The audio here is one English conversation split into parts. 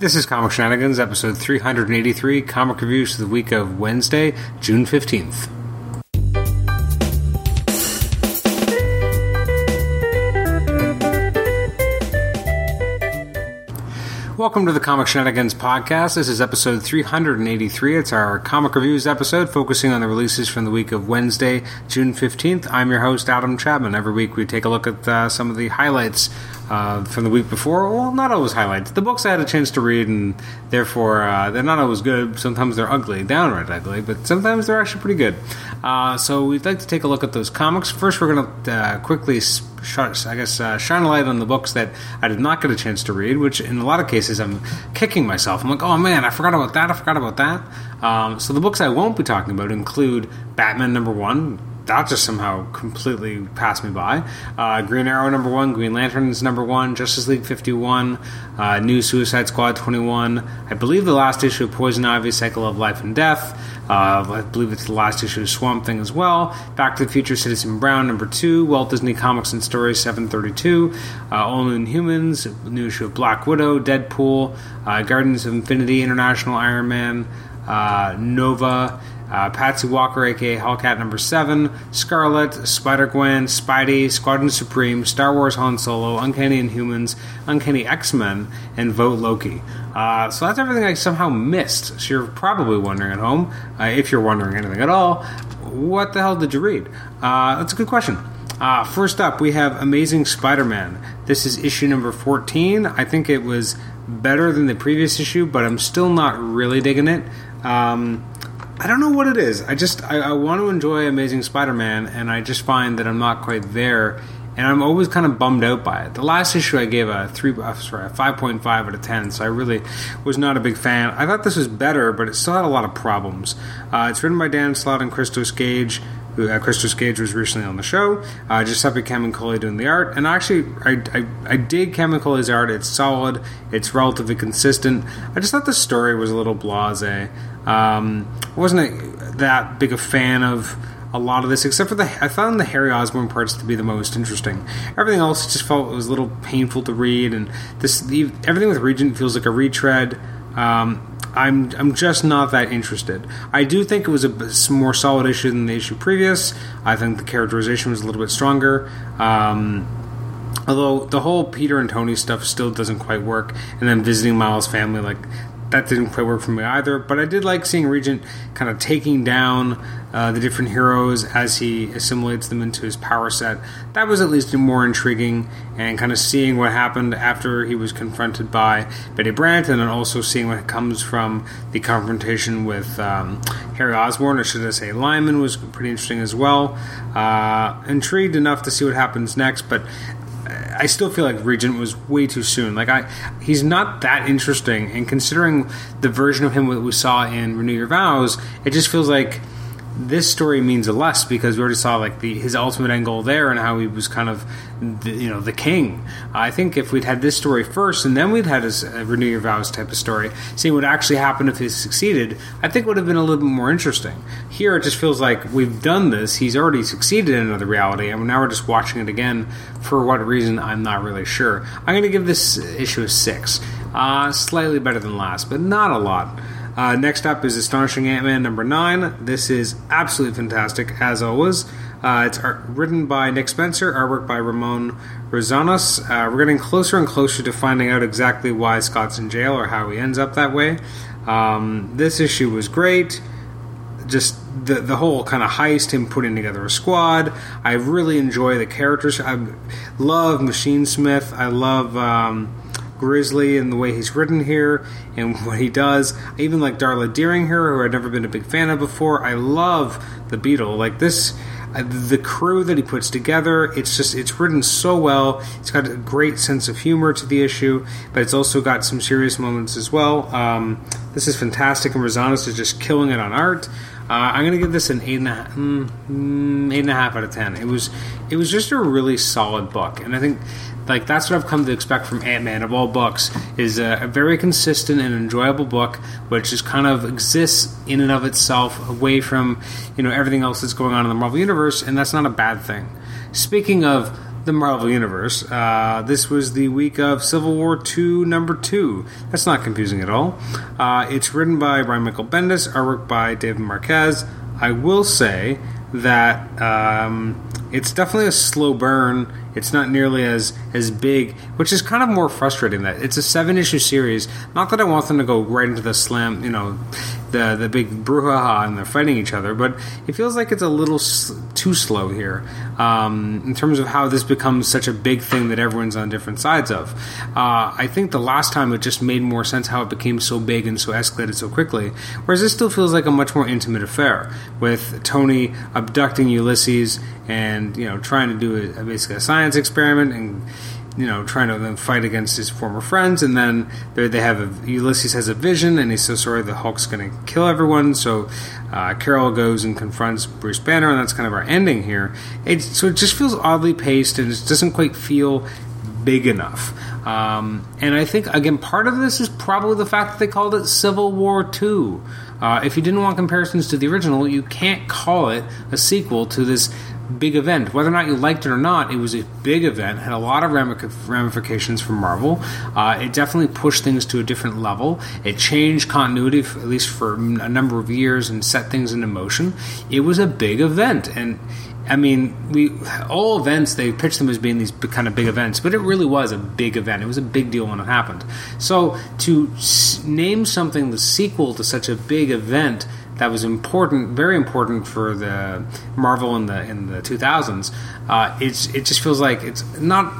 This is Comic Shenanigans, episode 383, comic reviews for the week of Wednesday, June 15th. Welcome to the Comic Shenanigans podcast. This is episode 383. It's our comic reviews episode focusing on the releases from the week of Wednesday, June 15th. I'm your host, Adam Chapman. Every week we take a look at uh, some of the highlights uh, from the week before. Well, not always highlights. The books I had a chance to read, and therefore uh, they're not always good. Sometimes they're ugly, downright ugly, but sometimes they're actually pretty good. Uh, so we'd like to take a look at those comics. First, we're going to uh, quickly, sh- I guess, uh, shine a light on the books that I did not get a chance to read, which in a lot of cases I'm kicking myself. I'm like, oh man, I forgot about that. I forgot about that. Um, so the books I won't be talking about include Batman number one, that just somehow completely passed me by. Uh, Green Arrow number one, Green Lanterns number one, Justice League 51, uh, New Suicide Squad 21. I believe the last issue of Poison Ivy, Cycle of Life and Death. Uh, I believe it's the last issue of Swamp Thing as well. Back to the Future Citizen Brown number two, Walt Disney Comics and Stories 732, uh, All Humans, new issue of Black Widow, Deadpool, uh, Guardians of Infinity, International Iron Man, uh, Nova uh, Patsy Walker, aka Hellcat number 7, Scarlet, Spider Gwen, Spidey, Squadron Supreme, Star Wars Han Solo, Uncanny Inhumans, Uncanny X Men, and Vote Loki. Uh, so that's everything I somehow missed. So you're probably wondering at home, uh, if you're wondering anything at all, what the hell did you read? Uh, that's a good question. Uh, first up, we have Amazing Spider Man. This is issue number 14. I think it was better than the previous issue, but I'm still not really digging it. Um, I don't know what it is. I just I, I want to enjoy Amazing Spider-Man, and I just find that I'm not quite there, and I'm always kind of bummed out by it. The last issue I gave a three, uh, sorry, a five point five out of ten, so I really was not a big fan. I thought this was better, but it still had a lot of problems. Uh, it's written by Dan Slott and Christos Gage. Uh, Christos Gage was recently on the show. Uh, Giuseppe Camuncoli doing the art, and actually, I, I, I dig Camuncoli's art. It's solid. It's relatively consistent. I just thought the story was a little blasé. Um, I wasn't that big a fan of a lot of this, except for the. I found the Harry Osborn parts to be the most interesting. Everything else just felt it was a little painful to read, and this the, everything with Regent feels like a retread. Um, I'm I'm just not that interested. I do think it was a more solid issue than the issue previous. I think the characterization was a little bit stronger. Um, although the whole Peter and Tony stuff still doesn't quite work, and then visiting Miles' family like that didn't quite work for me either. But I did like seeing Regent kind of taking down uh, the different heroes as he assimilates them into his power set. That was at least more intriguing, and kind of seeing what happened after he was confronted by Betty Brant, and then also seeing what comes from the confrontation with um, Harry Osborn, or should I say Lyman, was pretty interesting as well. Uh, intrigued enough to see what happens next, but I still feel like Regent was way too soon. Like I, he's not that interesting, and considering the version of him that we saw in Renew Your Vows, it just feels like this story means less because we already saw like the his ultimate end goal there and how he was kind of the, you know the king. I think if we'd had this story first and then we'd had his uh, renew your vows type of story, seeing what actually happened if he succeeded, I think would have been a little bit more interesting. Here it just feels like we've done this. He's already succeeded in another reality, and now we're just watching it again. For what reason, I'm not really sure. I'm going to give this issue a six, uh, slightly better than last, but not a lot. Uh, next up is Astonishing Ant Man number 9. This is absolutely fantastic, as always. Uh, it's art, written by Nick Spencer, artwork by Ramon Rosanas. Uh, we're getting closer and closer to finding out exactly why Scott's in jail or how he ends up that way. Um, this issue was great. Just the the whole kind of heist, him putting together a squad. I really enjoy the characters. I love Machine Smith. I love. Um, Grizzly and the way he's written here and what he does. I even like Darla Deering here, who I'd never been a big fan of before. I love the Beetle. Like this, uh, the crew that he puts together. It's just it's written so well. It's got a great sense of humor to the issue, but it's also got some serious moments as well. Um, this is fantastic, and Rosanas is just killing it on art. Uh, I'm gonna give this an eight and a half, mm, mm, eight and a half out of ten. It was, it was just a really solid book, and I think like that's what I've come to expect from Ant Man of all books is a, a, very consistent and enjoyable book, which just kind of exists in and of itself, away from you know everything else that's going on in the Marvel universe, and that's not a bad thing. Speaking of the Marvel Universe. Uh, this was the week of Civil War 2, number 2. That's not confusing at all. Uh, it's written by Brian Michael Bendis, artwork by David Marquez. I will say that um, it's definitely a slow burn. It's not nearly as as big, which is kind of more frustrating. That it's a seven issue series. Not that I want them to go right into the slam, you know, the the big brouhaha and they're fighting each other, but it feels like it's a little too slow here um, in terms of how this becomes such a big thing that everyone's on different sides of. Uh, I think the last time it just made more sense how it became so big and so escalated so quickly, whereas this still feels like a much more intimate affair with Tony abducting Ulysses and you know trying to do a, basically a science experiment and you know, trying to then fight against his former friends, and then there they have a, Ulysses has a vision, and he's so sorry the Hulk's going to kill everyone. So uh, Carol goes and confronts Bruce Banner, and that's kind of our ending here. It, so it just feels oddly paced, and it doesn't quite feel big enough. Um, and I think again, part of this is probably the fact that they called it Civil War Two. Uh, if you didn't want comparisons to the original, you can't call it a sequel to this big event. Whether or not you liked it or not, it was a big event, had a lot of ramifications for Marvel. Uh, it definitely pushed things to a different level. It changed continuity, for, at least for a number of years, and set things into motion. It was a big event, and I mean, we all events they pitch them as being these kind of big events, but it really was a big event. It was a big deal when it happened. So to s- name something the sequel to such a big event that was important, very important for the Marvel in the in the 2000s. Uh, it's it just feels like it's not.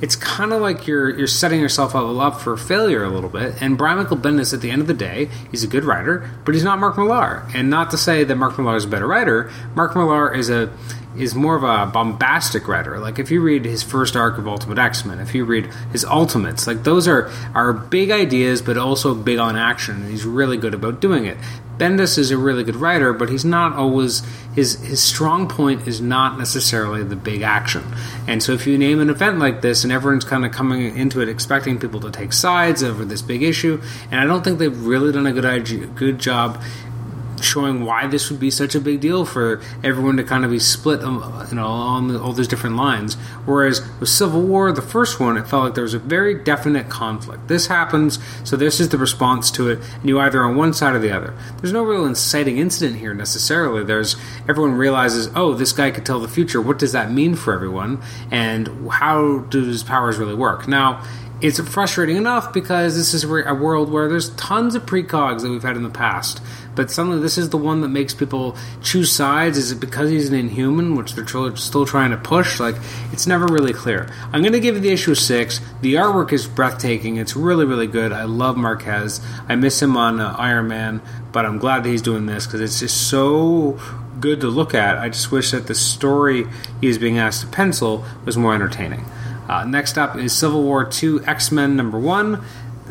It's kind of like you're you're setting yourself up a lot for failure a little bit. And Brian Michael Bendis, at the end of the day, he's a good writer, but he's not Mark Millar. And not to say that Mark Millar is a better writer. Mark Millar is a is more of a bombastic writer. Like if you read his first arc of Ultimate X Men, if you read his Ultimates, like those are are big ideas, but also big on action. And he's really good about doing it. Bendis is a really good writer, but he's not always his his strong point is not necessarily the big action. And so if you name an event like this and everyone's kind of coming into it expecting people to take sides over this big issue, and I don't think they've really done a good good job showing why this would be such a big deal for everyone to kind of be split, um, you know, on the, all those different lines. Whereas with Civil War, the first one, it felt like there was a very definite conflict. This happens, so this is the response to it, and you either on one side or the other. There's no real inciting incident here necessarily. There's everyone realizes, oh, this guy could tell the future. What does that mean for everyone, and how do his powers really work? Now it's frustrating enough because this is a world where there's tons of precogs that we've had in the past. But suddenly, this is the one that makes people choose sides. Is it because he's an inhuman, which they're still trying to push? Like, it's never really clear. I'm going to give the issue six. The artwork is breathtaking. It's really, really good. I love Marquez. I miss him on uh, Iron Man, but I'm glad that he's doing this because it's just so good to look at. I just wish that the story he's being asked to pencil was more entertaining. Uh, next up is Civil War II X Men number one.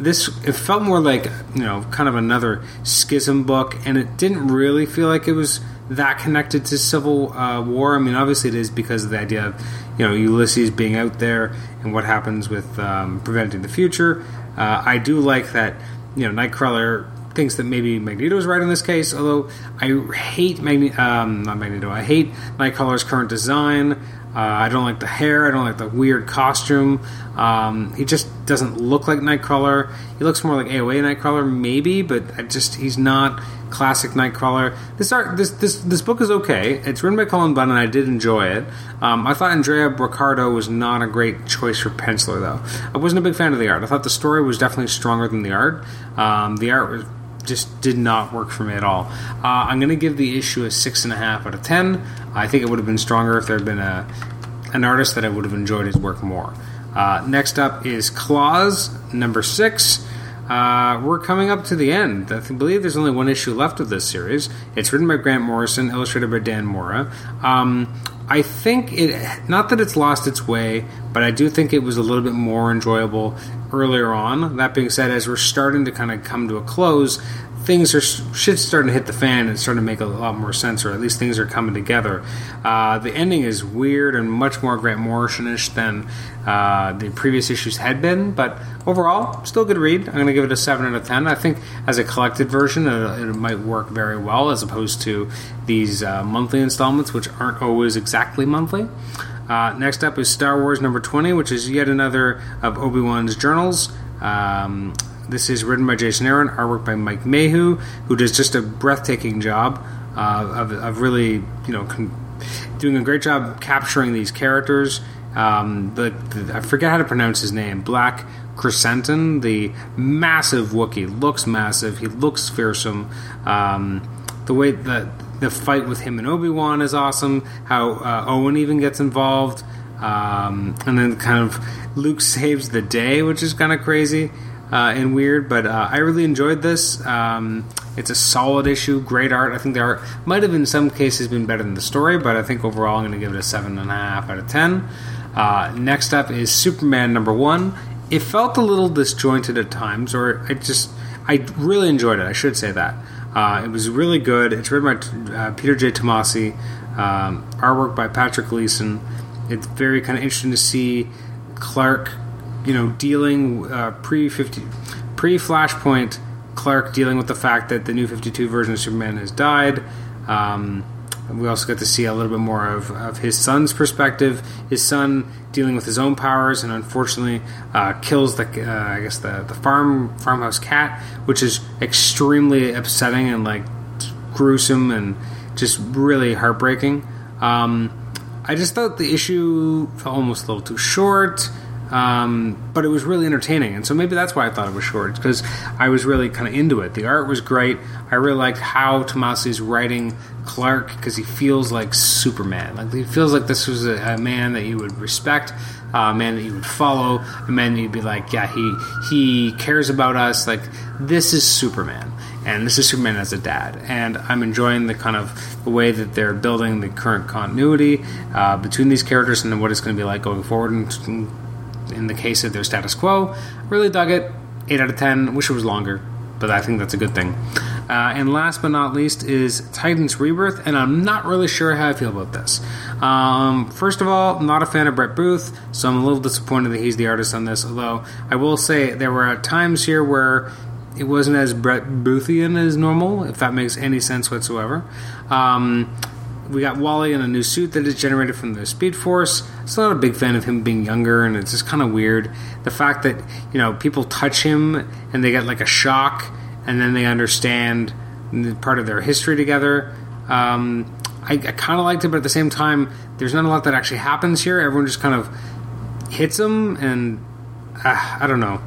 This it felt more like you know kind of another schism book, and it didn't really feel like it was that connected to Civil uh, War. I mean, obviously it is because of the idea of you know Ulysses being out there and what happens with um, preventing the future. Uh, I do like that you know Nightcrawler thinks that maybe Magneto is right in this case. Although I hate um, not Magneto, I hate Nightcrawler's current design. Uh, I don't like the hair. I don't like the weird costume. Um, he just doesn't look like Nightcrawler. He looks more like AOA Nightcrawler, maybe, but I just he's not classic Nightcrawler. This art, this this this book is okay. It's written by Cullen Bunn, and I did enjoy it. Um, I thought Andrea Broccardo was not a great choice for penciler, though. I wasn't a big fan of the art. I thought the story was definitely stronger than the art. Um, the art was just did not work for me at all. Uh, I'm going to give the issue a six and a half out of ten. I think it would have been stronger if there had been a an artist that I would have enjoyed his work more. Uh, next up is Klaus number six. Uh, we're coming up to the end. I believe there's only one issue left of this series. It's written by Grant Morrison, illustrated by Dan Mora. Um, I think it, not that it's lost its way, but I do think it was a little bit more enjoyable earlier on. That being said, as we're starting to kind of come to a close, things are shit's starting to hit the fan and starting to make a lot more sense, or at least things are coming together. Uh, the ending is weird and much more Grant Morrisonish than uh, the previous issues had been, but overall, still a good read. I'm going to give it a seven out of ten. I think as a collected version, it, it might work very well as opposed to these uh, monthly installments, which aren't always exactly monthly. Uh, next up is Star Wars number 20, which is yet another of Obi Wan's journals. Um, this is written by Jason Aaron, artwork by Mike Mayhew, who does just a breathtaking job uh, of, of, really, you know, con- doing a great job capturing these characters. Um, the, the, I forget how to pronounce his name. Black Krrsantan, the massive Wookiee, looks massive. He looks fearsome. Um, the way that the fight with him and Obi Wan is awesome. How uh, Owen even gets involved, um, and then kind of Luke saves the day, which is kind of crazy uh, and weird. But uh, I really enjoyed this. Um, it's a solid issue, great art. I think the art might have in some cases been better than the story, but I think overall I'm going to give it a seven and a half out of ten. Uh, next up is Superman number one. It felt a little disjointed at times, or it just I really enjoyed it. I should say that. Uh, it was really good. It's written by uh, Peter J. Tomasi, um, artwork by Patrick Gleason. It's very kind of interesting to see Clark, you know, dealing uh, pre fifty pre Flashpoint. Clark dealing with the fact that the new Fifty Two version of Superman has died. Um, we also get to see a little bit more of, of his son's perspective. His son dealing with his own powers, and unfortunately uh, kills the uh, I guess the the farm farmhouse cat, which is extremely upsetting and like gruesome and just really heartbreaking. Um, I just thought the issue felt almost a little too short. Um, but it was really entertaining, and so maybe that's why I thought it was short because I was really kind of into it. The art was great. I really liked how Tomasi's writing Clark because he feels like Superman. Like he feels like this was a, a man that you would respect, a man that you would follow, a man that you'd be like, yeah, he he cares about us. Like this is Superman and this is Superman as a dad. And I'm enjoying the kind of the way that they're building the current continuity uh, between these characters and what it's going to be like going forward. And in the case of their status quo. Really dug it. 8 out of 10. Wish it was longer, but I think that's a good thing. Uh, and last but not least is Titans Rebirth, and I'm not really sure how I feel about this. Um, first of all, not a fan of Brett Booth, so I'm a little disappointed that he's the artist on this. Although I will say there were times here where it wasn't as Brett Boothian as normal, if that makes any sense whatsoever. Um, we got Wally in a new suit that is generated from the Speed Force. Still not a big fan of him being younger, and it's just kind of weird. The fact that you know people touch him and they get like a shock, and then they understand part of their history together. Um, I, I kind of liked it, but at the same time, there's not a lot that actually happens here. Everyone just kind of hits him, and uh, I don't know.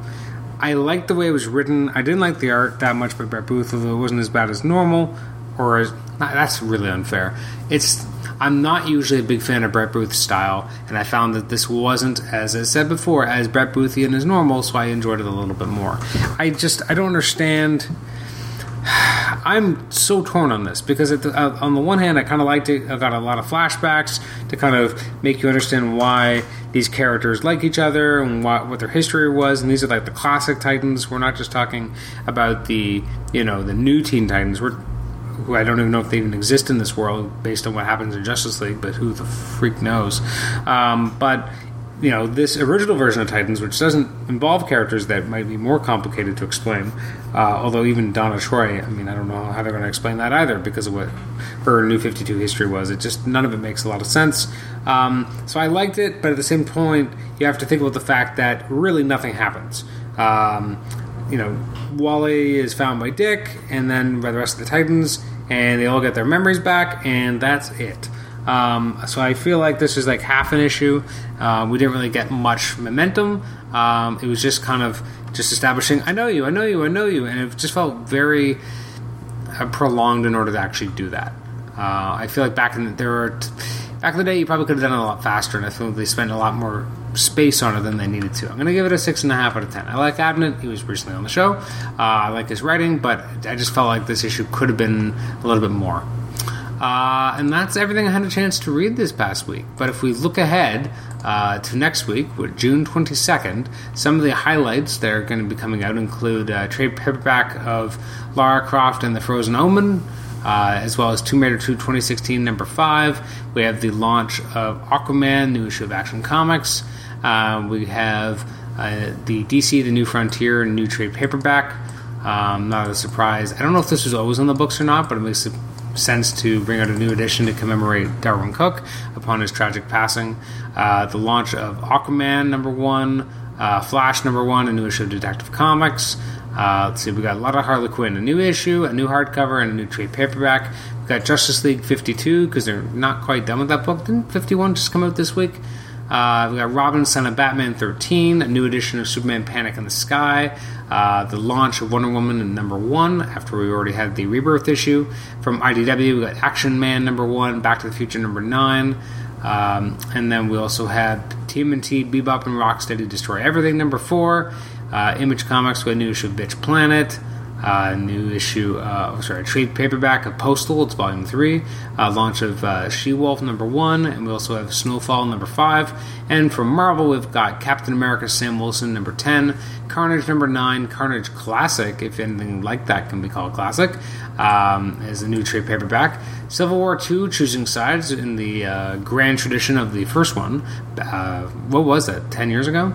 I liked the way it was written. I didn't like the art that much by Brett Booth, although it wasn't as bad as normal or as that's really unfair. It's I'm not usually a big fan of Brett Booth's style, and I found that this wasn't, as I said before, as Brett Boothian as normal, so I enjoyed it a little bit more. I just I don't understand. I'm so torn on this because the, uh, on the one hand, I kind of liked it. I got a lot of flashbacks to kind of make you understand why these characters like each other and what, what their history was. And these are like the classic Titans. We're not just talking about the you know the new Teen Titans. We're who I don't even know if they even exist in this world based on what happens in Justice League, but who the freak knows? Um, but you know, this original version of Titans, which doesn't involve characters that might be more complicated to explain, uh, although even Donna Troy, I mean, I don't know how they're going to explain that either because of what her New 52 history was. It just, none of it makes a lot of sense. Um, so I liked it, but at the same point, you have to think about the fact that really nothing happens. Um, you know, Wally is found by Dick, and then by the rest of the Titans, and they all get their memories back, and that's it. Um, so I feel like this is like half an issue. Uh, we didn't really get much momentum. Um, it was just kind of just establishing, I know you, I know you, I know you, and it just felt very uh, prolonged in order to actually do that. Uh, I feel like back in the, there were t- back in the day, you probably could have done it a lot faster, and I feel they spent a lot more space on it than they needed to. I'm going to give it a six and a half out of ten. I like Abnett; he was recently on the show. Uh, I like his writing, but I just felt like this issue could have been a little bit more. Uh, and that's everything I had a chance to read this past week. But if we look ahead uh, to next week, June 22nd, some of the highlights that are going to be coming out include a trade paperback of Lara Croft and the Frozen Omen. Uh, as well as Tomb Raider 2 2016 number 5. We have the launch of Aquaman, new issue of Action Comics. Uh, we have uh, the DC The New Frontier new trade paperback. Um, not a surprise. I don't know if this was always on the books or not, but it makes sense to bring out a new edition to commemorate Darwyn Cooke upon his tragic passing. Uh, the launch of Aquaman number one, uh, Flash number one, a new issue of Detective Comics. Uh, let's see, we got a lot of Harley Quinn, a new issue, a new hardcover, and a new trade paperback. We got Justice League 52 because they're not quite done with that book. Didn't 51 just come out this week? Uh, we got Robin, Son of Batman 13, a new edition of Superman Panic in the Sky, uh, the launch of Wonder Woman in number one after we already had the Rebirth issue. From IDW, we got Action Man number one, Back to the Future number nine, um, and then we also had TMNT, Bebop, and Rocksteady Destroy Everything number four. Uh, Image Comics, got a new issue of Bitch Planet. Uh, new issue, uh, sorry, trade paperback of Postal. It's volume three. Uh, launch of uh, She Wolf number one, and we also have Snowfall number five. And from Marvel, we've got Captain America Sam Wilson number ten, Carnage number nine, Carnage Classic, if anything like that can be called classic, um, is a new trade paperback. Civil War two, Choosing Sides in the uh, grand tradition of the first one. Uh, what was that? Ten years ago.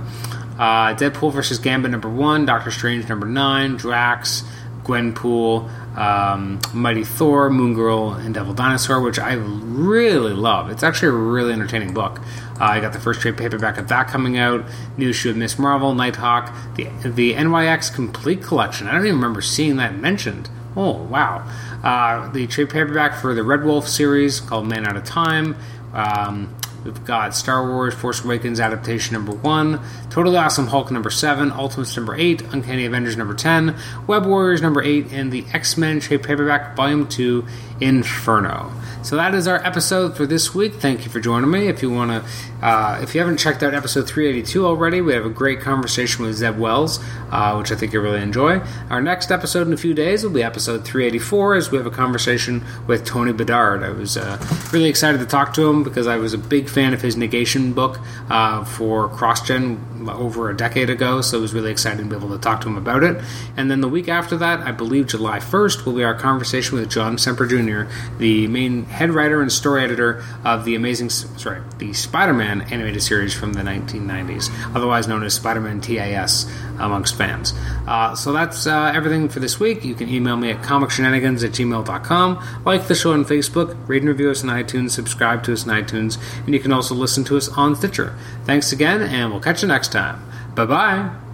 Uh, Deadpool versus Gambit number one, Doctor Strange number nine, Drax, Gwenpool, um, Mighty Thor, Moon Girl, and Devil Dinosaur, which I really love. It's actually a really entertaining book. Uh, I got the first trade paperback of that coming out. New issue of Miss Marvel, Nighthawk, the the NYX Complete Collection. I don't even remember seeing that mentioned. Oh wow! Uh, the trade paperback for the Red Wolf series called Man Out of Time. Um, We've got Star Wars Force Awakens adaptation number one, Totally Awesome Hulk number seven, Ultimates number eight, Uncanny Avengers number ten, Web Warriors number eight, and the X Men trade paperback volume two, Inferno. So that is our episode for this week. Thank you for joining me. If you want to, uh, if you haven't checked out episode 382 already, we have a great conversation with Zeb Wells, uh, which I think you'll really enjoy. Our next episode in a few days will be episode 384, as we have a conversation with Tony Bedard. I was uh, really excited to talk to him because I was a big fan of his Negation book uh, for CrossGen over a decade ago, so it was really exciting to be able to talk to him about it. And then the week after that, I believe July 1st, will be our conversation with John Semper Jr., the main head writer and story editor of the amazing, sorry, the Spider-Man animated series from the 1990s, otherwise known as Spider-Man TAS amongst fans. Uh, so that's uh, everything for this week. You can email me at comicshenanigans at gmail.com, like the show on Facebook, rate and review us on iTunes, subscribe to us on iTunes, and you can also listen to us on Stitcher. Thanks again, and we'll catch you next time. Bye bye.